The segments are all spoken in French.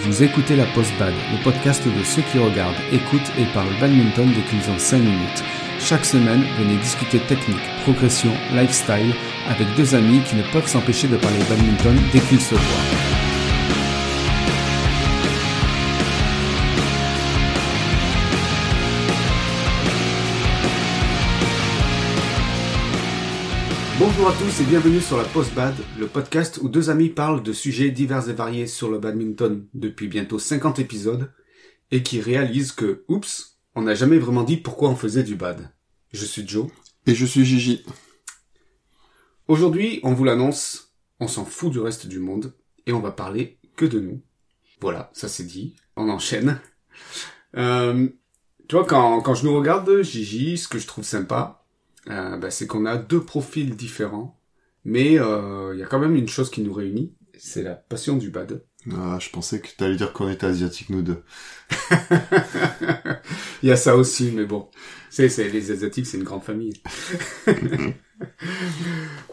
Vous écoutez la Post Bad, le podcast de ceux qui regardent, écoutent et parlent badminton dès qu'ils ont 5 minutes. Chaque semaine, venez discuter technique, progression, lifestyle avec deux amis qui ne peuvent s'empêcher de parler badminton dès qu'ils se voient. Bonjour à tous et bienvenue sur la Post Bad, le podcast où deux amis parlent de sujets divers et variés sur le badminton depuis bientôt 50 épisodes et qui réalisent que, oups, on n'a jamais vraiment dit pourquoi on faisait du bad. Je suis Joe. Et je suis Gigi. Aujourd'hui, on vous l'annonce, on s'en fout du reste du monde et on va parler que de nous. Voilà, ça c'est dit. On enchaîne. Euh, tu vois, quand, quand je nous regarde, Gigi, ce que je trouve sympa, euh, bah, c'est qu'on a deux profils différents, mais euh, il y a quand même une chose qui nous réunit, c'est la passion du bad. Ah, je pensais que tu allais dire qu'on était asiatiques nous deux. Il y a ça aussi, mais bon, c'est c'est les asiatiques, c'est une grande famille.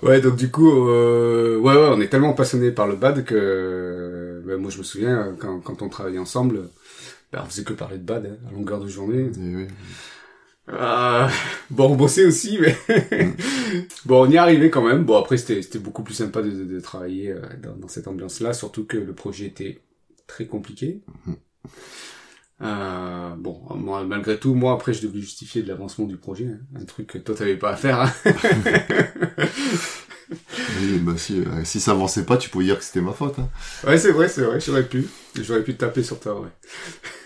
ouais, donc du coup, euh, ouais, ouais, on est tellement passionnés par le bad que, bah, moi je me souviens quand, quand on travaillait ensemble, bah, on faisait que parler de bad hein, à longueur de journée. Et oui. Euh, bon, on bossait aussi, mais bon, on y est arrivé quand même. Bon, après, c'était c'était beaucoup plus sympa de, de, de travailler euh, dans, dans cette ambiance-là, surtout que le projet était très compliqué. Euh, bon, moi, malgré tout, moi, après, je devais justifier de l'avancement du projet, hein. un truc que toi, t'avais pas à faire. Hein. Oui, bah si, euh, si ça avançait pas, tu pouvais dire que c'était ma faute. Hein. ouais, c'est vrai, c'est vrai, j'aurais pu. J'aurais pu te taper sur toi, ouais.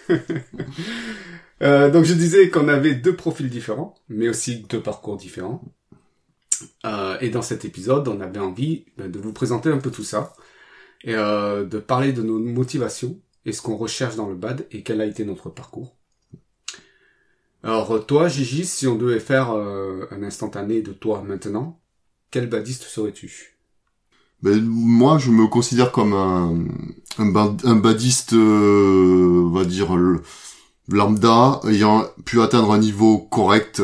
Euh, donc je disais qu'on avait deux profils différents, mais aussi deux parcours différents. Euh, et dans cet épisode, on avait envie ben, de vous présenter un peu tout ça et euh, de parler de nos motivations et ce qu'on recherche dans le bad et quel a été notre parcours. Alors toi, Gigi, si on devait faire un instantané de toi maintenant, quel badiste serais-tu? Ben, moi, je me considère comme un, un, ba- un badiste, on va dire, lambda, ayant pu atteindre un niveau correct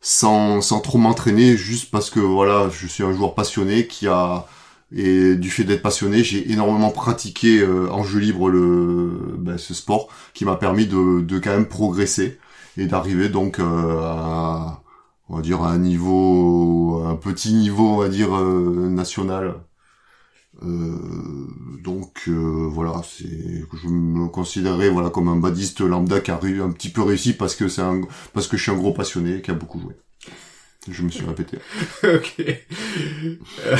sans, sans trop m'entraîner, juste parce que voilà, je suis un joueur passionné qui a et du fait d'être passionné, j'ai énormément pratiqué euh, en jeu libre le ben, ce sport qui m'a permis de, de quand même progresser et d'arriver donc euh, à on va dire à un niveau un petit niveau on va dire euh, national donc euh, voilà, c'est je me considérais voilà comme un badiste lambda qui a un petit peu réussi parce que c'est un parce que je suis un gros passionné qui a beaucoup joué. Je me suis répété. ok. Euh,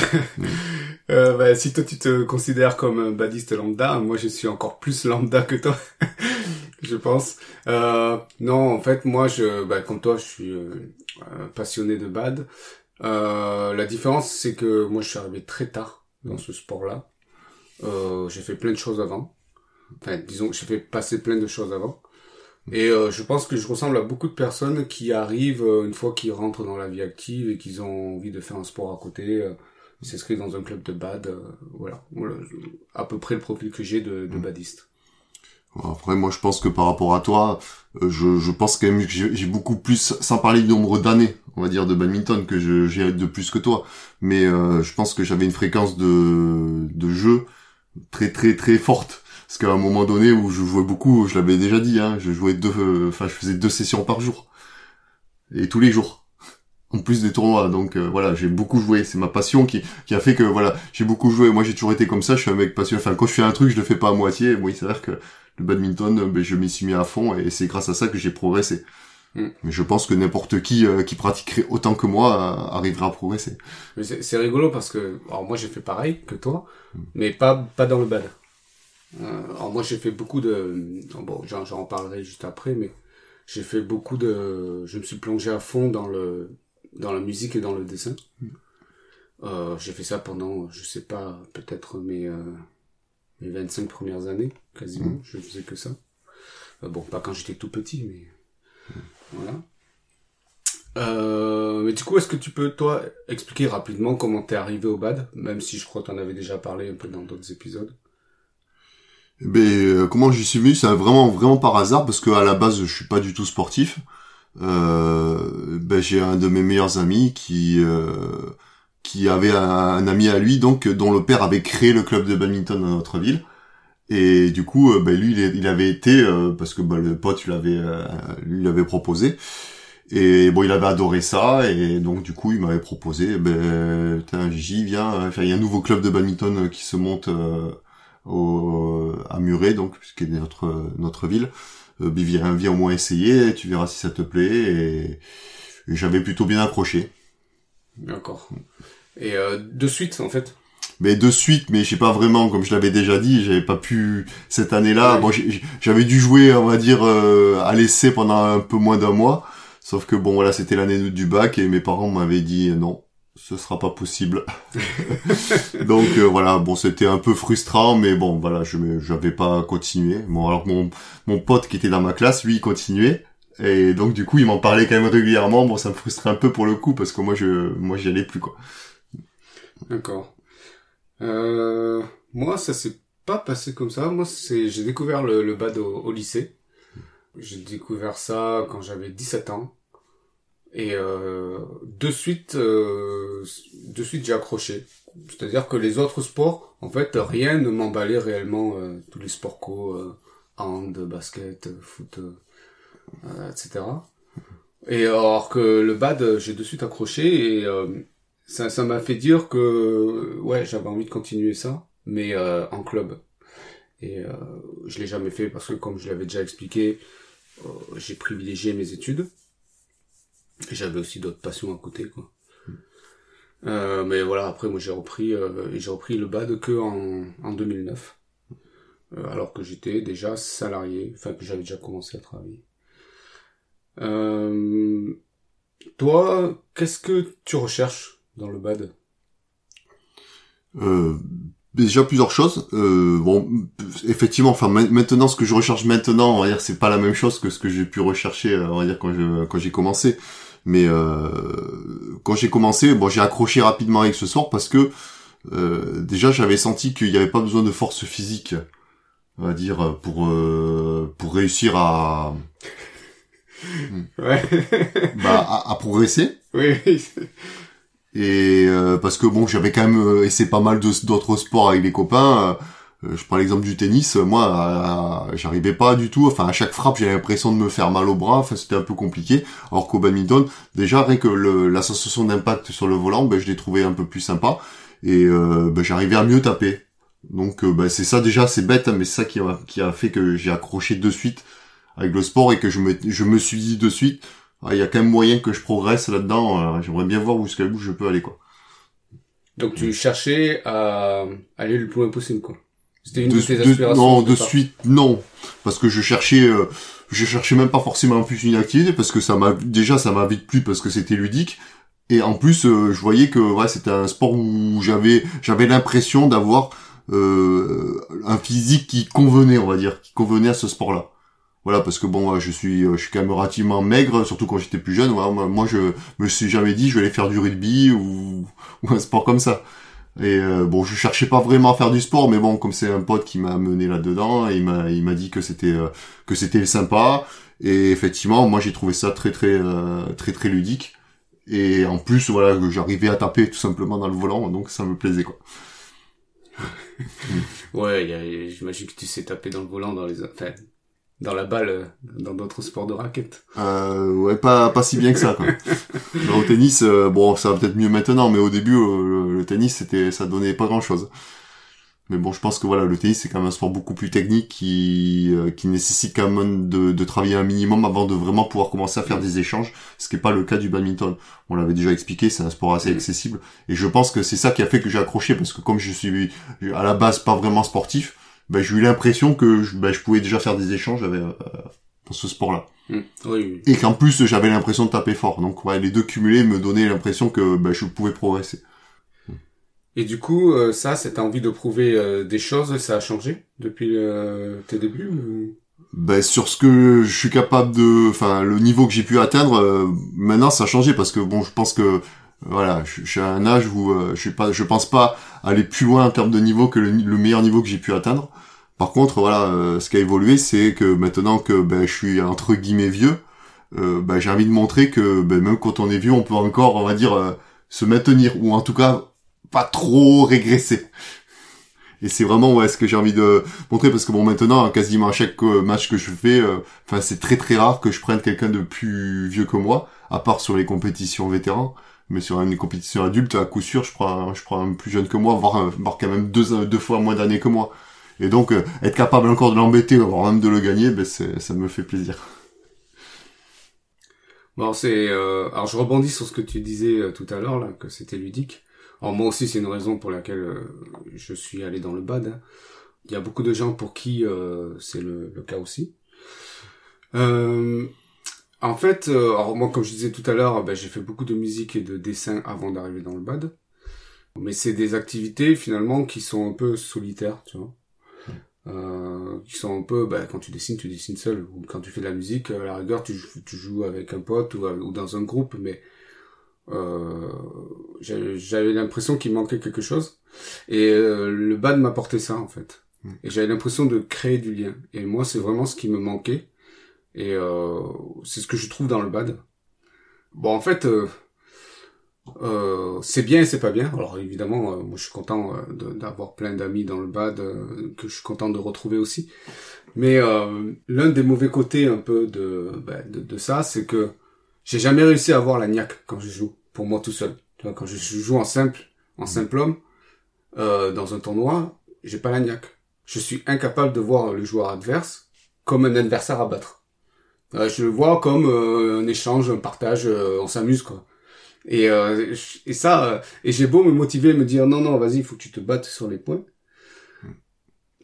euh, bah, si toi tu te considères comme un badiste lambda, moi je suis encore plus lambda que toi, je pense. Euh, non, en fait, moi, je, bah, comme toi, je suis euh, euh, passionné de bad. Euh, la différence, c'est que moi, je suis arrivé très tard dans ce sport-là. Euh, j'ai fait plein de choses avant. Enfin, disons, j'ai fait passer plein de choses avant. Et euh, je pense que je ressemble à beaucoup de personnes qui arrivent euh, une fois qu'ils rentrent dans la vie active et qu'ils ont envie de faire un sport à côté, euh, ils s'inscrivent dans un club de bad, euh, voilà, voilà, à peu près le profil que j'ai de, de badiste. Après moi je pense que par rapport à toi, euh, je, je pense quand même que j'ai beaucoup plus sans parler du nombre d'années, on va dire de badminton que j'ai de plus que toi, mais euh, je pense que j'avais une fréquence de de jeu très très très forte. Parce qu'à un moment donné où je jouais beaucoup, je l'avais déjà dit, hein, je jouais deux, enfin je faisais deux sessions par jour et tous les jours, en plus des tournois. Donc euh, voilà, j'ai beaucoup joué. C'est ma passion qui qui a fait que voilà, j'ai beaucoup joué. Moi j'ai toujours été comme ça. Je suis un mec passionné. Enfin quand je fais un truc, je le fais pas à moitié. Bon, il s'avère que le badminton, euh, ben, je m'y suis mis à fond et c'est grâce à ça que j'ai progressé. Mm. Mais je pense que n'importe qui euh, qui pratiquerait autant que moi euh, arrivera à progresser. Mais c'est rigolo parce que, alors moi j'ai fait pareil que toi, mais pas pas dans le bad. Euh, alors moi j'ai fait beaucoup de, bon j'en j'en parlerai juste après, mais j'ai fait beaucoup de, je me suis plongé à fond dans le dans la musique et dans le dessin. Euh, j'ai fait ça pendant, je sais pas, peut-être mes mes 25 premières années, quasiment. Je faisais que ça. Euh, bon, pas quand j'étais tout petit, mais voilà. Euh, mais du coup, est-ce que tu peux, toi, expliquer rapidement comment t'es arrivé au bad, même si je crois que t'en avais déjà parlé un peu dans d'autres épisodes? Eh Ben euh, comment j'y suis venu, c'est vraiment vraiment par hasard parce que à la base je suis pas du tout sportif. Euh, ben j'ai un de mes meilleurs amis qui euh, qui avait un, un ami à lui donc dont le père avait créé le club de badminton dans notre ville Et du coup, euh, ben, lui, il, avait été euh, parce que ben, le pote lui avait lui l'avait proposé. Et bon, il avait adoré ça, et donc du coup, il m'avait proposé, ben, j'y viens. Enfin, il y a un nouveau club de badminton qui se monte au, à Muret, donc qui est notre notre ville. Euh, viens, viens au moins essayer, tu verras si ça te plaît. Et, j'avais plutôt bien accroché. D'accord. Et euh, de suite, en fait mais de suite, mais je sais pas vraiment, comme je l'avais déjà dit, j'avais pas pu cette année-là. Bon, j'avais dû jouer, on va dire, euh, à l'essai pendant un peu moins d'un mois. Sauf que bon, voilà, c'était l'année du bac et mes parents m'avaient dit non, ce sera pas possible. Donc euh, voilà, bon c'était un peu frustrant, mais bon voilà, je j'avais pas continué. Bon alors mon mon pote qui était dans ma classe, lui il continuait. Et donc du coup il m'en parlait quand même régulièrement. Bon ça me frustrait un peu pour le coup parce que moi je moi j'y allais plus quoi. D'accord. Euh, moi ça s'est pas passé comme ça. Moi c'est j'ai découvert le, le bad au, au lycée. J'ai découvert ça quand j'avais 17 ans. Et euh, de suite, euh, de suite, j'ai accroché. C'est-à-dire que les autres sports, en fait, rien ne m'emballait réellement. Euh, tous les sports co, euh, hand, basket, foot, euh, etc. Et alors que le bad, j'ai de suite accroché et ça, ça m'a fait dire que ouais, j'avais envie de continuer ça, mais en club. Et je l'ai jamais fait parce que, comme je l'avais déjà expliqué, j'ai privilégié mes études. J'avais aussi d'autres passions à côté. Euh, mais voilà, après moi j'ai repris euh, j'ai repris le bad que en, en 2009, euh, alors que j'étais déjà salarié, enfin que j'avais déjà commencé à travailler. Euh, toi, qu'est-ce que tu recherches dans le bad? Euh, Déjà plusieurs choses. Euh, bon, effectivement, enfin maintenant ce que je recherche maintenant, on va dire c'est pas la même chose que ce que j'ai pu rechercher, on va dire quand j'ai commencé. Mais euh, quand j'ai commencé, bon, j'ai accroché rapidement avec ce sport parce que euh, déjà j'avais senti qu'il n'y avait pas besoin de force physique, on va dire, pour euh, pour réussir à ouais. bah, à, à progresser. Oui. Et euh, parce que bon, j'avais quand même essayé pas mal d'autres sports avec les copains. Euh, je prends l'exemple du tennis, moi, j'arrivais pas du tout. Enfin, à chaque frappe, j'avais l'impression de me faire mal au bras. Enfin, c'était un peu compliqué. Alors qu'au badminton, déjà, rien que le, la sensation d'impact sur le volant, ben, je l'ai trouvé un peu plus sympa. Et euh, ben, j'arrivais à mieux taper. Donc, euh, ben, c'est ça déjà, c'est bête, hein, mais c'est ça qui a, qui a fait que j'ai accroché de suite avec le sport et que je me, je me suis dit de suite, ah, il y a quand même moyen que je progresse là-dedans. J'aimerais bien voir jusqu'à bout je peux aller, quoi. Donc, tu cherchais à aller le plus loin possible, quoi. C'était une de, tes aspirations Non, de suite, non. Parce que je cherchais, euh, je cherchais même pas forcément en plus une activité, parce que ça m'a, déjà, ça m'a vite plu parce que c'était ludique. Et en plus, euh, je voyais que, ouais, c'était un sport où j'avais, j'avais l'impression d'avoir, euh, un physique qui convenait, on va dire, qui convenait à ce sport-là. Voilà, parce que bon, je suis, je suis quand même relativement maigre, surtout quand j'étais plus jeune. Voilà, moi, je me suis jamais dit, je vais aller faire du rugby ou, un sport comme ça. Et euh, bon, je cherchais pas vraiment à faire du sport, mais bon, comme c'est un pote qui m'a amené là-dedans, il m'a il m'a dit que c'était euh, que c'était sympa. Et effectivement, moi j'ai trouvé ça très très euh, très très ludique. Et en plus, voilà, j'arrivais à taper tout simplement dans le volant, donc ça me plaisait quoi. ouais, j'imagine que tu sais taper dans le volant dans les, enfin, dans la balle euh, dans d'autres sports de raquette. Euh, ouais, pas pas si bien que ça. Quoi. au tennis, euh, bon, ça va peut-être mieux maintenant, mais au début, euh, le, tennis, c'était, ça donnait pas grand-chose. Mais bon, je pense que voilà, le tennis c'est quand même un sport beaucoup plus technique qui qui nécessite quand même de, de travailler un minimum avant de vraiment pouvoir commencer à faire des échanges, ce qui est pas le cas du badminton. On l'avait déjà expliqué, c'est un sport assez accessible, et je pense que c'est ça qui a fait que j'ai accroché parce que comme je suis à la base pas vraiment sportif, bah, j'ai eu l'impression que je, bah, je pouvais déjà faire des échanges avec, euh, dans ce sport-là. Mmh. Oui, Et qu'en plus, j'avais l'impression de taper fort. Donc, ouais, les deux cumulés me donnaient l'impression que bah, je pouvais progresser. Et du coup, euh, ça, cette envie de prouver euh, des choses, ça a changé depuis tes débuts ben, sur ce que je suis capable de, enfin le niveau que j'ai pu atteindre, maintenant ça a changé parce que bon, je pense que voilà, je, suis à un âge où je suis pas, je pense pas aller plus loin en termes de niveau que le, le meilleur niveau que j'ai pu atteindre. Par contre, voilà, euh, ce qui a évolué, c'est que maintenant que ben, je suis entre guillemets vieux, euh, ben, j'ai envie de montrer que ben, même quand on est vieux, on peut encore, on va dire, euh, se maintenir ou en tout cas pas trop régresser. Et c'est vraiment ouais ce que j'ai envie de montrer parce que bon maintenant quasiment à chaque euh, match que je fais, euh, enfin c'est très très rare que je prenne quelqu'un de plus vieux que moi, à part sur les compétitions vétérans. Mais sur une compétition adulte, à coup sûr, je prends je prends un plus jeune que moi, voire, voire quand même deux deux fois moins d'années que moi. Et donc être capable encore de l'embêter, voire même de le gagner, ben ça me fait plaisir. Bon, c'est euh, alors je rebondis sur ce que tu disais euh, tout à l'heure là, que c'était ludique. Alors moi aussi, c'est une raison pour laquelle euh, je suis allé dans le bad. Hein. Il y a beaucoup de gens pour qui c'est le, cas aussi. En fait, alors moi, comme je disais tout à l'heure, ben, j'ai fait beaucoup de musique et de dessin avant d'arriver dans le bad. Mais c'est des activités finalement qui sont un peu solitaires, tu vois euh, qui sont un peu, bah, quand tu dessines, tu dessines seul, ou quand tu fais de la musique, à la rigueur, tu, tu joues avec un pote ou, ou dans un groupe, mais euh, j'avais l'impression qu'il manquait quelque chose. Et euh, le bad m'apportait ça, en fait. Mm. Et j'avais l'impression de créer du lien. Et moi, c'est vraiment ce qui me manquait. Et euh, c'est ce que je trouve dans le bad. Bon, en fait, euh, euh, c'est bien et c'est pas bien. Alors évidemment, euh, moi je suis content euh, d'avoir plein d'amis dans le bad que je suis content de retrouver aussi. Mais l'un des mauvais côtés un peu de bah, de, de, ça, c'est que j'ai jamais réussi à avoir la niaque quand je joue pour moi tout seul. Tu vois, quand je joue en simple, en simple homme, dans un tournoi, j'ai pas la niaque. Je suis incapable de voir le joueur adverse comme un adversaire à battre. Je le vois comme un échange, un partage, on s'amuse quoi. Et, euh, et ça, euh, et j'ai beau me motiver, me dire non, non, vas-y, il faut que tu te battes sur les points.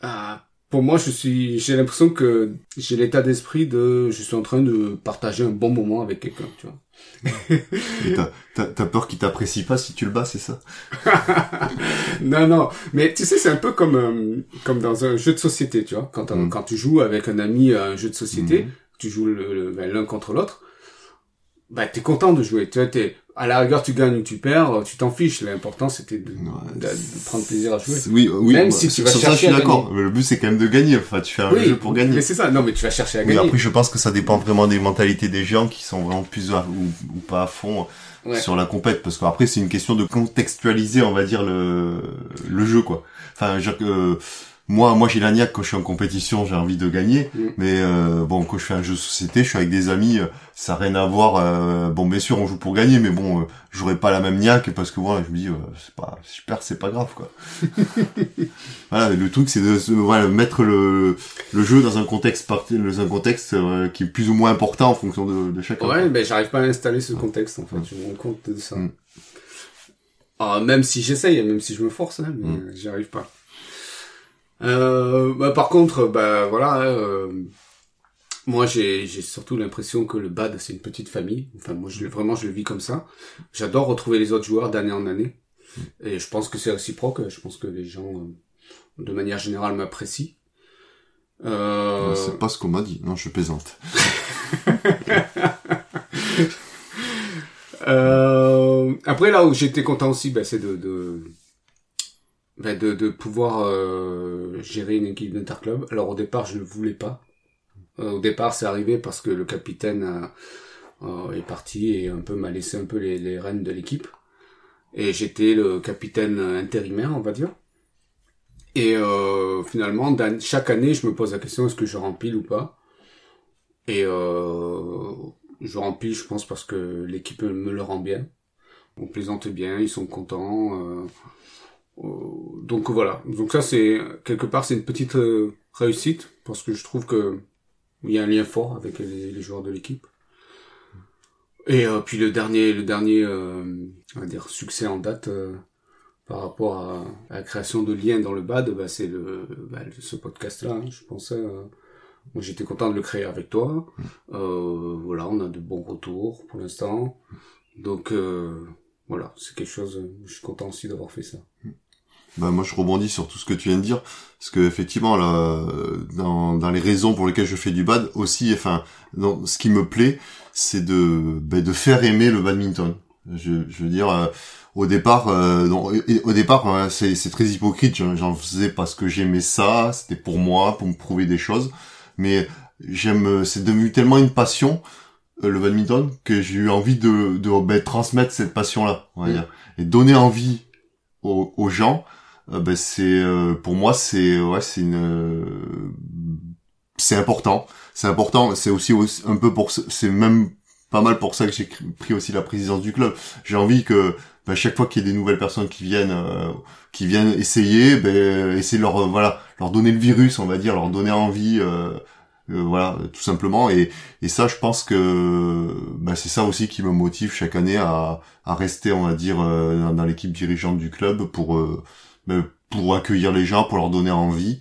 Ah, pour moi, je suis, j'ai l'impression que j'ai l'état d'esprit de, je suis en train de partager un bon moment avec quelqu'un, tu vois. t'as, t'as peur qu'il t'apprécie pas si tu le bats, c'est ça? Non, non. Mais tu sais, c'est un peu comme euh, comme dans un jeu de société, tu vois. Quand mm. quand tu joues avec un ami à un jeu de société, mm. Tu joues ben, l'un contre l'autre. Bah, t'es content de jouer. Tu t'es à la rigueur tu gagnes ou tu perds, tu t'en fiches. L'important c'était de, prendre plaisir à jouer. Oui, oui. Même si tu vas chercher ça, je suis d'accord. Le but c'est quand même de gagner. Enfin, tu fais un jeu pour gagner. Mais c'est ça. Non, mais tu vas chercher à gagner. après, je pense que ça dépend vraiment des mentalités des gens qui sont vraiment plus ou, pas à fond sur la compète, parce qu'après c'est une question de contextualiser, on va dire le le jeu quoi. Enfin, je, euh, moi moi j'ai la niaque quand je suis en compétition j'ai envie de gagner mm. mais euh, bon quand je fais un jeu de société je suis avec des amis euh, ça n'a rien à voir euh, bon bien sûr on joue pour gagner mais bon euh, j'aurais pas la même niaque parce que voilà je me dis c'est pas super c'est pas grave quoi voilà le truc c'est de voilà, mettre le le jeu dans un contexte dans un contexte qui est plus ou moins important en fonction de, de chacun ouais ben j'arrive pas à installer ce contexte en fait je me rends compte de ça mm. ah, même si j'essaye même si je me force hein, mais mm. j'y arrive pas euh, bah, par contre, bah voilà, euh, moi j'ai surtout l'impression que le bad c'est une petite famille. Enfin moi je vraiment je le vis comme ça. J'adore retrouver les autres joueurs d'année en année, et je pense que c'est réciproque. Je pense que les gens euh, de manière générale m'apprécient. Euh... C'est pas ce qu'on m'a dit. Non, je plaisante. euh... Après là où j'étais content aussi, bah, c'est de, de ben de, pouvoir euh, gérer une équipe d'interclub. Alors au départ, je ne voulais pas. Euh, au départ, c'est arrivé parce que le capitaine euh, est parti et un peu m'a laissé un peu les, rênes de l'équipe. Et j'étais le capitaine intérimaire, on va dire. Et finalement, chaque année, je me pose la question est-ce que je remplis ou pas? Et je remplis, je pense, parce que l'équipe me le rend bien. On plaisante bien, ils sont contents donc voilà. Donc ça c'est quelque part c'est une petite euh, réussite parce que je trouve que il y a un lien fort avec les, joueurs de l'équipe. Et euh, puis le dernier le dernier on va dire succès en date par rapport à, la création de liens dans le BAD, bah, c'est le bah, ce podcast là. Hein, je pensais j'étais content de le créer avec toi. voilà, on a de bons retours pour l'instant. Donc voilà, c'est quelque chose. Je suis content aussi d'avoir fait ça. Bah moi je rebondis sur tout ce que tu viens de dire parce que effectivement là dans, dans les raisons pour lesquelles je fais du bad aussi enfin dans, ce qui me plaît c'est de bah, de faire aimer le badminton. Je, je veux dire euh, au départ euh, au départ c'est c'est très hypocrite j'en faisais parce que j'aimais ça c'était pour moi pour me prouver des choses. Mais j'aime c'est devenu tellement une passion euh, le badminton que j'ai eu envie de de bah, transmettre cette passion là on va mm. dire. Et donner envie aux, aux gens euh, ben c'est pour moi c'est ouais c'est une c'est important c'est important c'est aussi, un peu pour c'est même pas mal pour ça que j'ai pris aussi la présidence du club j'ai envie que ben, chaque fois qu'il y a des nouvelles personnes qui viennent qui viennent essayer ben essayer de leur voilà leur donner le virus on va dire leur donner envie euh, voilà, tout simplement. Et, et ça, je pense que bah, c'est ça aussi qui me motive chaque année à, à rester, on va dire, euh, dans, l'équipe dirigeante du club pour euh, bah, pour accueillir les gens, pour leur donner envie,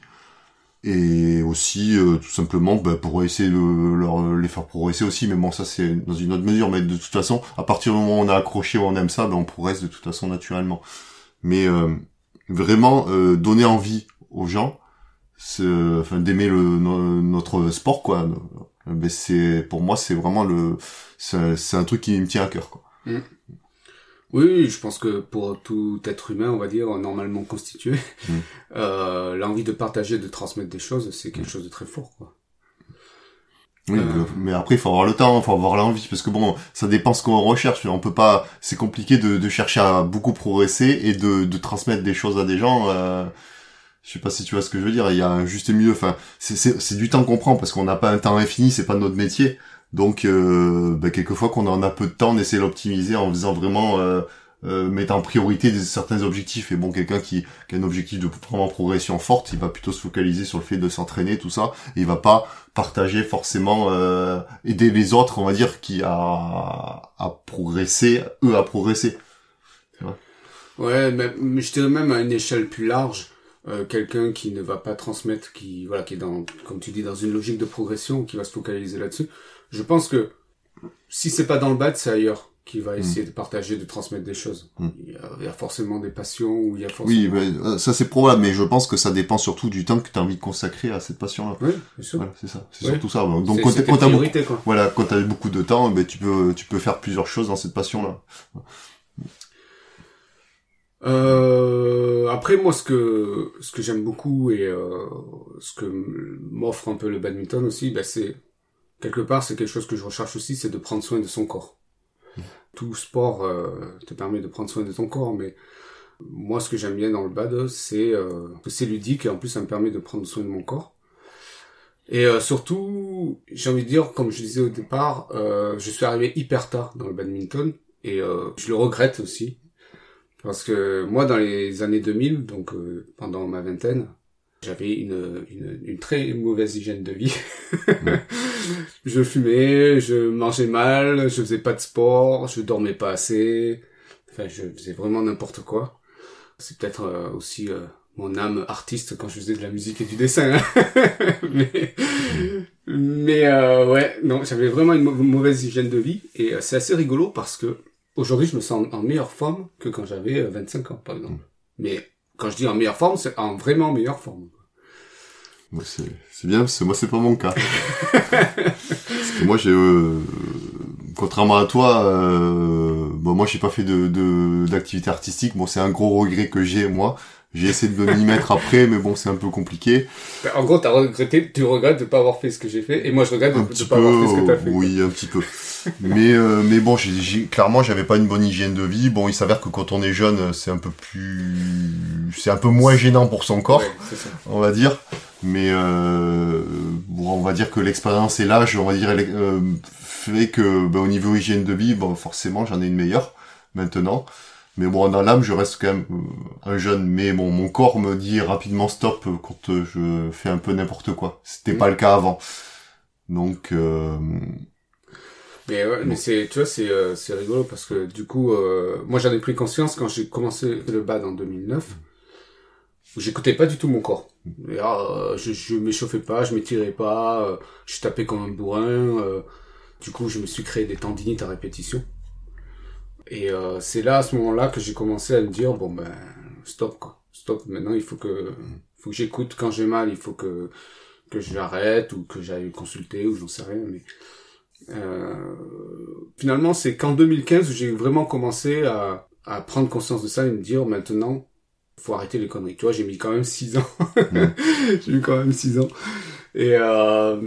et aussi tout simplement bah, pour essayer de leur, les faire progresser aussi. Mais bon, ça c'est dans une autre mesure. Mais de toute façon, à partir du moment où on a accroché, où on aime ça, ben on progresse de toute façon naturellement. Mais vraiment donner envie aux gens enfin d'aimer le notre sport quoi c'est pour moi c'est vraiment le c'est un truc qui me tient à cœur quoi mm. Oui je pense que pour tout être humain on va dire normalement constitué mm. euh, l'envie de partager de transmettre des choses c'est quelque mm. chose de très fort quoi oui, euh. mais après il faut avoir le temps, il faut avoir l'envie, parce que bon, ça dépend ce qu'on recherche. On peut pas, c'est compliqué de, de, chercher à beaucoup progresser et de, de transmettre des choses à des gens. Euh, je sais pas si tu vois ce que je veux dire. Il y a un juste milieu. Enfin, c'est du temps qu'on prend parce qu'on n'a pas un temps infini. C'est pas notre métier. Donc, euh, bah, quelquefois qu'on en a peu de temps, on essaie d'optimiser en faisant vraiment euh, euh, mettre en priorité certains objectifs. Et bon, quelqu'un qui, qui, a un objectif de vraiment progression forte, il va plutôt se focaliser sur le fait de s'entraîner, tout ça. Et il va pas partager forcément euh, aider les autres, on va dire, qui a à progresser, eux à progresser. Ouais, mais je dirais même à une échelle plus large quelqu'un qui ne va pas transmettre, qui voilà, qui est dans, comme tu dis, dans une logique de progression, qui va se focaliser là-dessus. Je pense que si c'est pas dans le bas, c'est ailleurs qui va essayer mm. de partager, de transmettre des choses. Mm. Il, y a, forcément des passions ou il y a forcément... Oui, euh, ça c'est probable, mais je pense que ça dépend surtout du temps que tu as envie de consacrer à cette passion-là. Oui, bien sûr. Voilà, c'est ça, c'est surtout ça. Donc quand, quand t'as beaucoup, voilà, quand t'as beaucoup de temps, ben tu peux, tu peux faire plusieurs choses dans cette passion-là. Euh, après moi ce que ce que j'aime beaucoup et euh, ce que m'offre un peu le badminton aussi, bah, c'est quelque part c'est quelque chose que je recherche aussi, c'est de prendre soin de son corps. Mmh. Tout sport euh, te permet de prendre soin de ton corps, mais moi ce que j'aime bien dans le bad, c'est euh, que c'est ludique et en plus ça me permet de prendre soin de mon corps. Et euh, surtout, j'ai envie de dire, comme je disais au départ, je suis arrivé hyper tard dans le badminton et je le regrette aussi parce que moi, dans les années 2000, donc pendant ma vingtaine, j'avais une, une, une, très mauvaise hygiène de vie. je fumais, je mangeais mal, je faisais pas de sport, je dormais pas assez. Enfin, je faisais vraiment n'importe quoi. C'est peut-être euh, aussi euh, mon âme artiste quand je faisais de la musique et du dessin. Hein. mais mais ouais, non, j'avais vraiment une mauvaise hygiène de vie. Et c'est assez rigolo parce que Aujourd'hui, je me sens en meilleure forme que quand j'avais 25 euh, ans, par exemple. Mm. Mais quand je dis en meilleure forme, c'est en vraiment meilleure forme. Moi, c'est bien, parce que moi, c'est pas mon cas. parce que moi, j'ai... Euh, contrairement à toi, euh, bon, moi, j'ai pas fait de d'activité artistique. Bon, c'est un gros regret que j'ai, moi. J'ai essayé de m'y mettre après, mais bon, c'est un peu compliqué. Bah, en gros, t'as regretté, tu regrettes de pas avoir fait ce que j'ai fait, et moi je regrette de, ne pas avoir fait ce que t'as fait. Oui, un petit peu. mais euh, mais bon, clairement, j'avais pas une bonne hygiène de vie. Bon, il s'avère que quand on est jeune, c'est un peu plus, c'est un peu moins gênant pour son corps, on va dire. Mais euh, bon, on va dire que l'expérience et l'âge, on va dire, euh, fait que bah, au niveau hygiène de vie, bon, forcément, j'en ai une meilleure maintenant. Mais bon, dans l'âme, je reste quand même euh, un jeune. Mais bon, mon corps me dit rapidement stop euh, quand euh, je fais un peu n'importe quoi. C'était pas le cas avant. Donc. Euh... Mais ouais, mais c'est, tu vois, c'est c'est rigolo parce que du coup, moi j'en ai pris conscience quand j'ai commencé le bad en 2009. Où j'écoutais pas du tout mon corps. Ah, je je m'échauffais pas, je m'étirais pas, je tapais comme un bourrin. du coup, je me suis créé des tendinites à répétition. Et euh, c'est là, à ce moment-là, que j'ai commencé à me dire, bon ben, stop quoi, stop, maintenant il faut que, faut que j'écoute quand j'ai mal, il faut que, que j'arrête ou que j'aille consulter ou j'en sais rien, mais... Euh, finalement, c'est qu'en 2015 j'ai vraiment commencé à, à prendre conscience de ça et me dire maintenant, faut arrêter les conneries. Tu vois, j'ai mis quand même 6 ans. j'ai mis quand même 6 ans. Et, euh,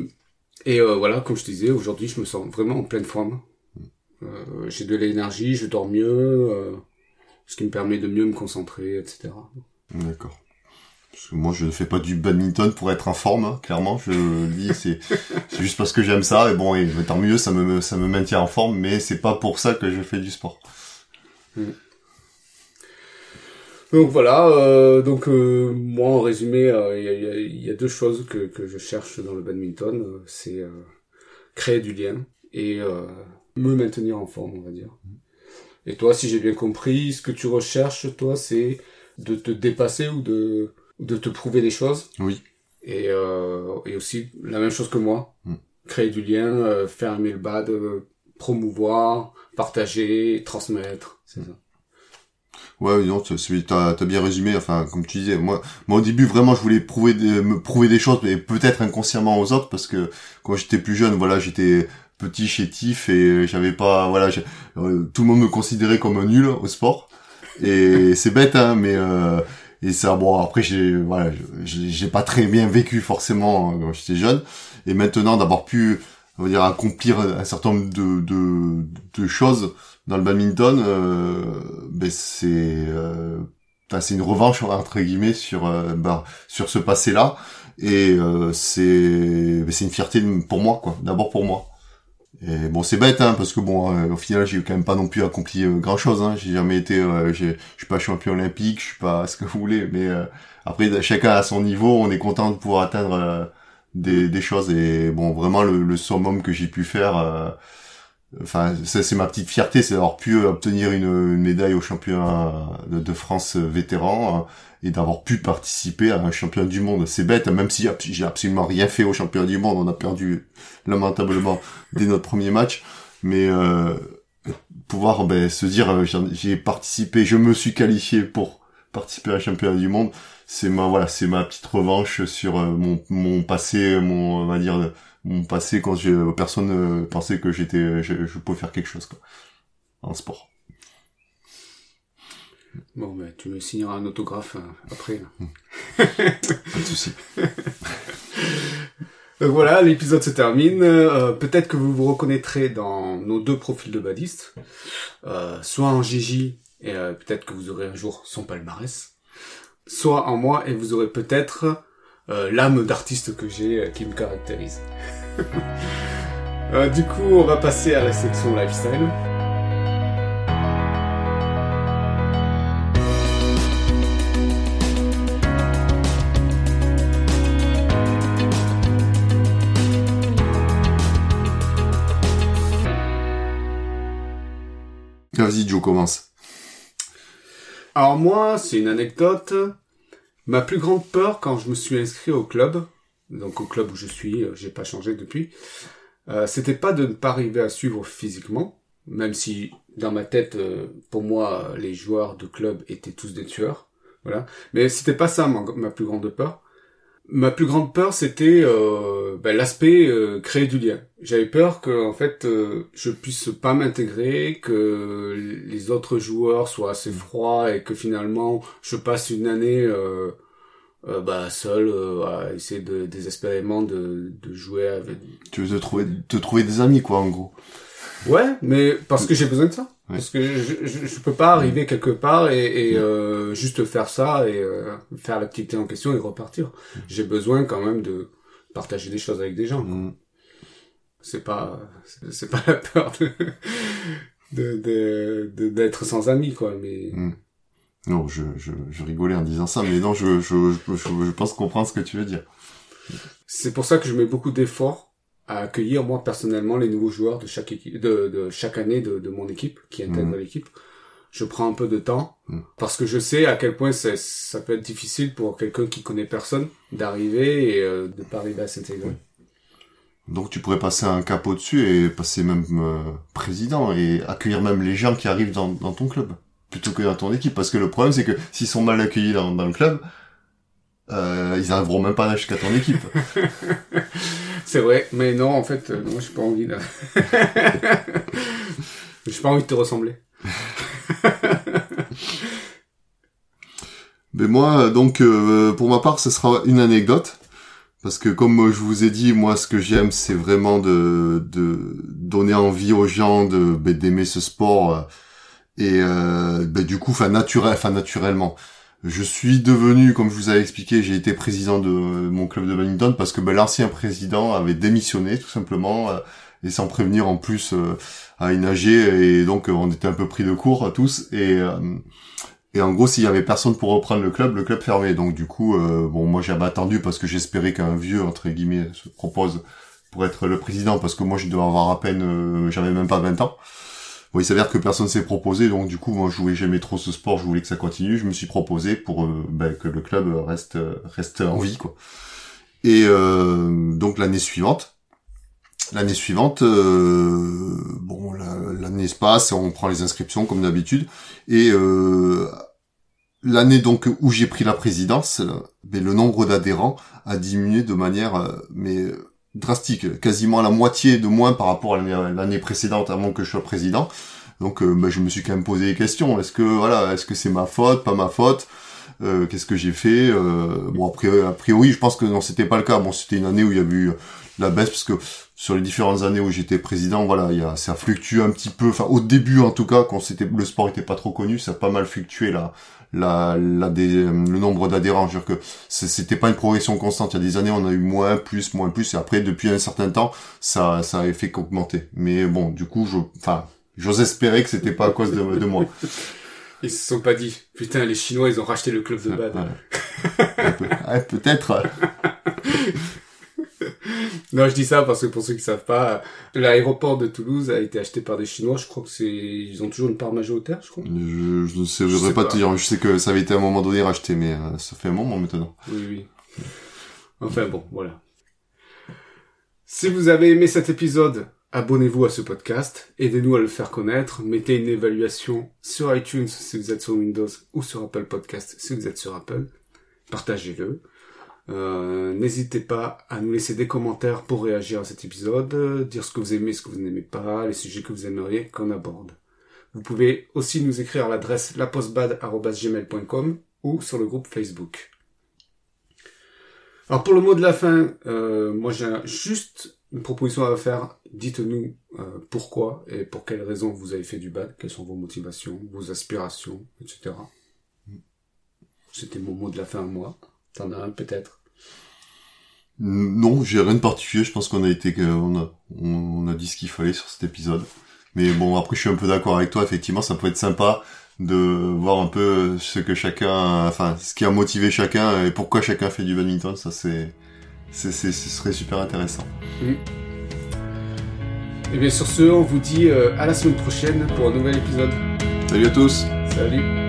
et euh, voilà, comme je te disais, aujourd'hui, je me sens vraiment en pleine forme. Euh, j'ai de l'énergie, je dors mieux, ce qui me permet de mieux me concentrer, etc. D'accord. Parce que moi, je ne fais pas du badminton pour être en forme, hein, clairement. Je dis, c'est c'est juste parce que j'aime ça. Et bon, et, tant mieux, ça me ça me maintient en forme, mais c'est pas pour ça que je fais du sport. Mm. Donc voilà, euh, donc euh, moi en résumé, euh, il y, a, y, a, deux choses que, que je cherche dans le badminton, euh, c'est euh, créer du lien et me maintenir en forme, on va dire. Et toi, si j'ai bien compris, ce que tu recherches, toi, c'est de te dépasser ou de de te prouver des choses. Oui. Et, et aussi la même chose que moi, mm. créer du lien, faire aimer le bad, promouvoir, partager, transmettre, c'est ça. Ouais, non, t'as as bien résumé. Enfin, comme tu disais, moi, moi au début vraiment, je voulais prouver, me prouver des choses, mais peut-être inconsciemment aux autres, parce que quand j'étais plus jeune, voilà, j'étais petit, chétif et j'avais pas, voilà, euh, tout le monde me considérait comme un nul au sport. Et c'est bête, hein, mais euh, et ça, bon, après, j'ai, voilà, j'ai pas très bien vécu forcément quand j'étais jeune. Et maintenant, d'avoir pu, on va dire, accomplir un certain nombre de, de, de choses dans le badminton, euh, ben c'est euh, c'est une revanche entre guillemets sur euh, ben, sur ce passé là et euh, c'est ben, c'est une fierté pour moi quoi. D'abord pour moi. Et bon c'est bête hein parce que bon euh, au final j'ai quand même pas non plus accompli grand chose hein. J'ai jamais été je suis pas champion olympique je suis pas ce que vous voulez mais après chacun à son niveau on est content de pouvoir atteindre des, des choses. Et bon vraiment le, le summum que j'ai pu faire enfin c'est ma petite fierté c'est d'avoir pu obtenir une, une, médaille au championnat de, France vétéran euh, et d'avoir pu participer à un championnat du monde. C'est bête même si j'ai absolument rien fait au championnat du monde. On a perdu lamentablement dès notre premier match. Mais euh, pouvoir ben, se dire euh, j'ai participé je me suis qualifié pour participer à un championnat du monde c'est ma voilà c'est ma petite revanche sur euh, mon, mon passé mon on va dire mon passé quand j'ai personne pensait que j'étais je, je, pouvais faire quelque chose quoi en sport. Bon ben tu me signeras un autographe euh, après. Pas de souci. Donc voilà, l'épisode se termine. Euh, Peut-être que vous vous reconnaîtrez dans nos deux profils de badistes, euh, soit en Gigi et euh, peut-être que vous aurez un jour son palmarès, soit en moi et vous aurez peut-être euh, l'âme d'artiste que j'ai euh, qui me caractérise. euh, du coup, on va passer à la section lifestyle. Vas-y, Joe, commence. Alors moi, c'est une anecdote. Ma plus grande peur quand je me suis inscrit au club, donc au club où je suis, euh, j'ai pas changé depuis, euh, c'était pas de ne pas arriver à suivre physiquement, même si dans ma tête, euh, pour moi, les joueurs de club étaient tous des tueurs, voilà. Mais c'était pas ça ma, ma, plus grande peur. Ma plus grande peur, c'était euh, ben, l'aspect euh, créer du lien. J'avais peur que, en fait, euh, je puisse pas m'intégrer, que les autres joueurs soient assez froids et que finalement, je passe une année bah, seul à essayer de, désespérément de, de jouer avec. Tu veux te trouver, te trouver des amis, quoi, en gros. Ouais, mais parce que j'ai besoin de ça. Parce que je, je, je, peux pas arriver quelque part et, et euh, juste faire ça et euh, faire l'activité en question et repartir. J'ai besoin quand même de partager des choses avec des gens. Mm. C'est pas c'est pas la peur de de d'être sans amis quoi, mais. Mm. Non, je, je, je rigolais en disant ça, mais non, je, je, je, je pense comprendre ce que tu veux dire. C'est pour ça que je mets beaucoup d'efforts à accueillir moi personnellement les nouveaux joueurs de chaque équipe, de, de chaque année de, de, mon équipe qui intègre mmh. l'équipe. Je prends un peu de temps mmh. parce que je sais à quel point ça peut être difficile pour quelqu'un qui connaît personne d'arriver et euh, de pas arriver à s'intégrer. Donc tu pourrais passer un cap au-dessus et passer même euh, président et accueillir même les gens qui arrivent dans, dans, ton club plutôt que dans ton équipe parce que le problème c'est que s'ils sont mal accueillis dans, dans le club, euh, ils arriveront même pas jusqu'à ton équipe. C'est vrai, mais non, en fait, euh, moi, j'ai pas envie de... j'ai pas envie de te ressembler. mais moi, donc, euh, pour ma part, ce sera une anecdote. Parce que comme je vous ai dit, moi, ce que j'aime, c'est vraiment de, de donner envie aux gens de ben, d'aimer ce sport. Et euh, ben, du coup, enfin naturel, enfin naturellement. Je suis devenu, comme je vous avais expliqué, j'ai été président de mon club de badminton parce que ben, l'ancien président avait démissionné tout simplement euh, et sans prévenir en plus euh, à nager et donc on était un peu pris de court tous et et en gros s'il y avait personne pour reprendre le club, le club fermait. Donc du coup, bon moi j'avais attendu parce que j'espérais qu'un vieux entre guillemets se propose pour être le président parce que moi je devais avoir à peine, j'avais même pas 20 ans. Bon, il s'avère que personne s'est proposé, donc du coup, moi, je voulais jamais trop ce sport, je voulais que ça continue. Je me suis proposé pour euh, ben, que le club reste reste en vie, quoi. Et euh, donc l'année suivante, l'année suivante, euh, bon, l'année se passe, on prend les inscriptions comme d'habitude, et l'année donc où j'ai pris la présidence, le nombre d'adhérents a diminué de manière mais drastique, quasiment la moitié de moins par rapport à l'année précédente avant que je sois président. Donc euh, bah, je me suis quand même posé des questions. Est-ce que voilà, est-ce que c'est ma faute, pas ma faute? Euh, Qu'est-ce que j'ai fait? Euh, Bon après a priori, je pense que non, c'était pas le cas. Bon, c'était une année où il y a eu la baisse parce que sur les différentes années où j'étais président, voilà, il y a, ça fluctue un petit peu. Enfin, au début en tout cas, quand c'était le sport était pas trop connu, ça a pas mal fluctué là la, la le nombre d'adhérents. Je veux dire que c'était pas une progression constante. Il y a des années, on a eu moins, plus, moins, plus, et après, depuis un certain temps, ça, ça a fait qu'augmenter. Mais bon, du coup, je, enfin, j'ose espérer que c'était pas à cause de, de moi. Ils se sont pas dit, putain, les Chinois, ils ont racheté le club de bad. Peut-être. non, je dis ça parce que pour ceux qui savent pas, l'aéroport de Toulouse a été acheté par des Chinois. Je crois que c'est, ils ont toujours une part majoritaire, je crois. Je, je ne sais, pas, te dire. Je sais que ça avait été à un moment donné racheté, mais euh, ça fait un moment maintenant. Oui, oui. Enfin bon, voilà. Si vous avez aimé cet épisode, abonnez-vous à ce podcast, aidez-nous à le faire connaître, mettez une évaluation sur iTunes si vous êtes sur Windows ou sur Apple Podcast si vous êtes sur Apple, partagez-le. Euh, n'hésitez pas à nous laisser des commentaires pour réagir à cet épisode, dire ce que vous aimez, ce que vous n'aimez pas, les sujets que vous aimeriez qu'on aborde. Vous pouvez aussi nous écrire à l'adresse lapostbad.gmail.com ou sur le groupe Facebook. Alors pour le mot de la fin, euh, moi j'ai juste une proposition à faire. Dites-nous euh, pourquoi et pour quelles raisons vous avez fait du bad, quelles sont vos motivations, vos aspirations, etc. C'était mon mot de la fin à moi. T'en as un peut-être? Non, j'ai rien de particulier. Je pense qu'on a été, on a, on a dit ce qu'il fallait sur cet épisode. Mais bon, après, je suis un peu d'accord avec toi. Effectivement, ça peut être sympa de voir un peu ce que chacun, enfin, ce qui a motivé chacun et pourquoi chacun fait du badminton. Ça, c'est, c'est, ce serait super intéressant. Et eh bien, sur ce, on vous dit euh, à la semaine prochaine pour un nouvel épisode. Salut à tous. Salut.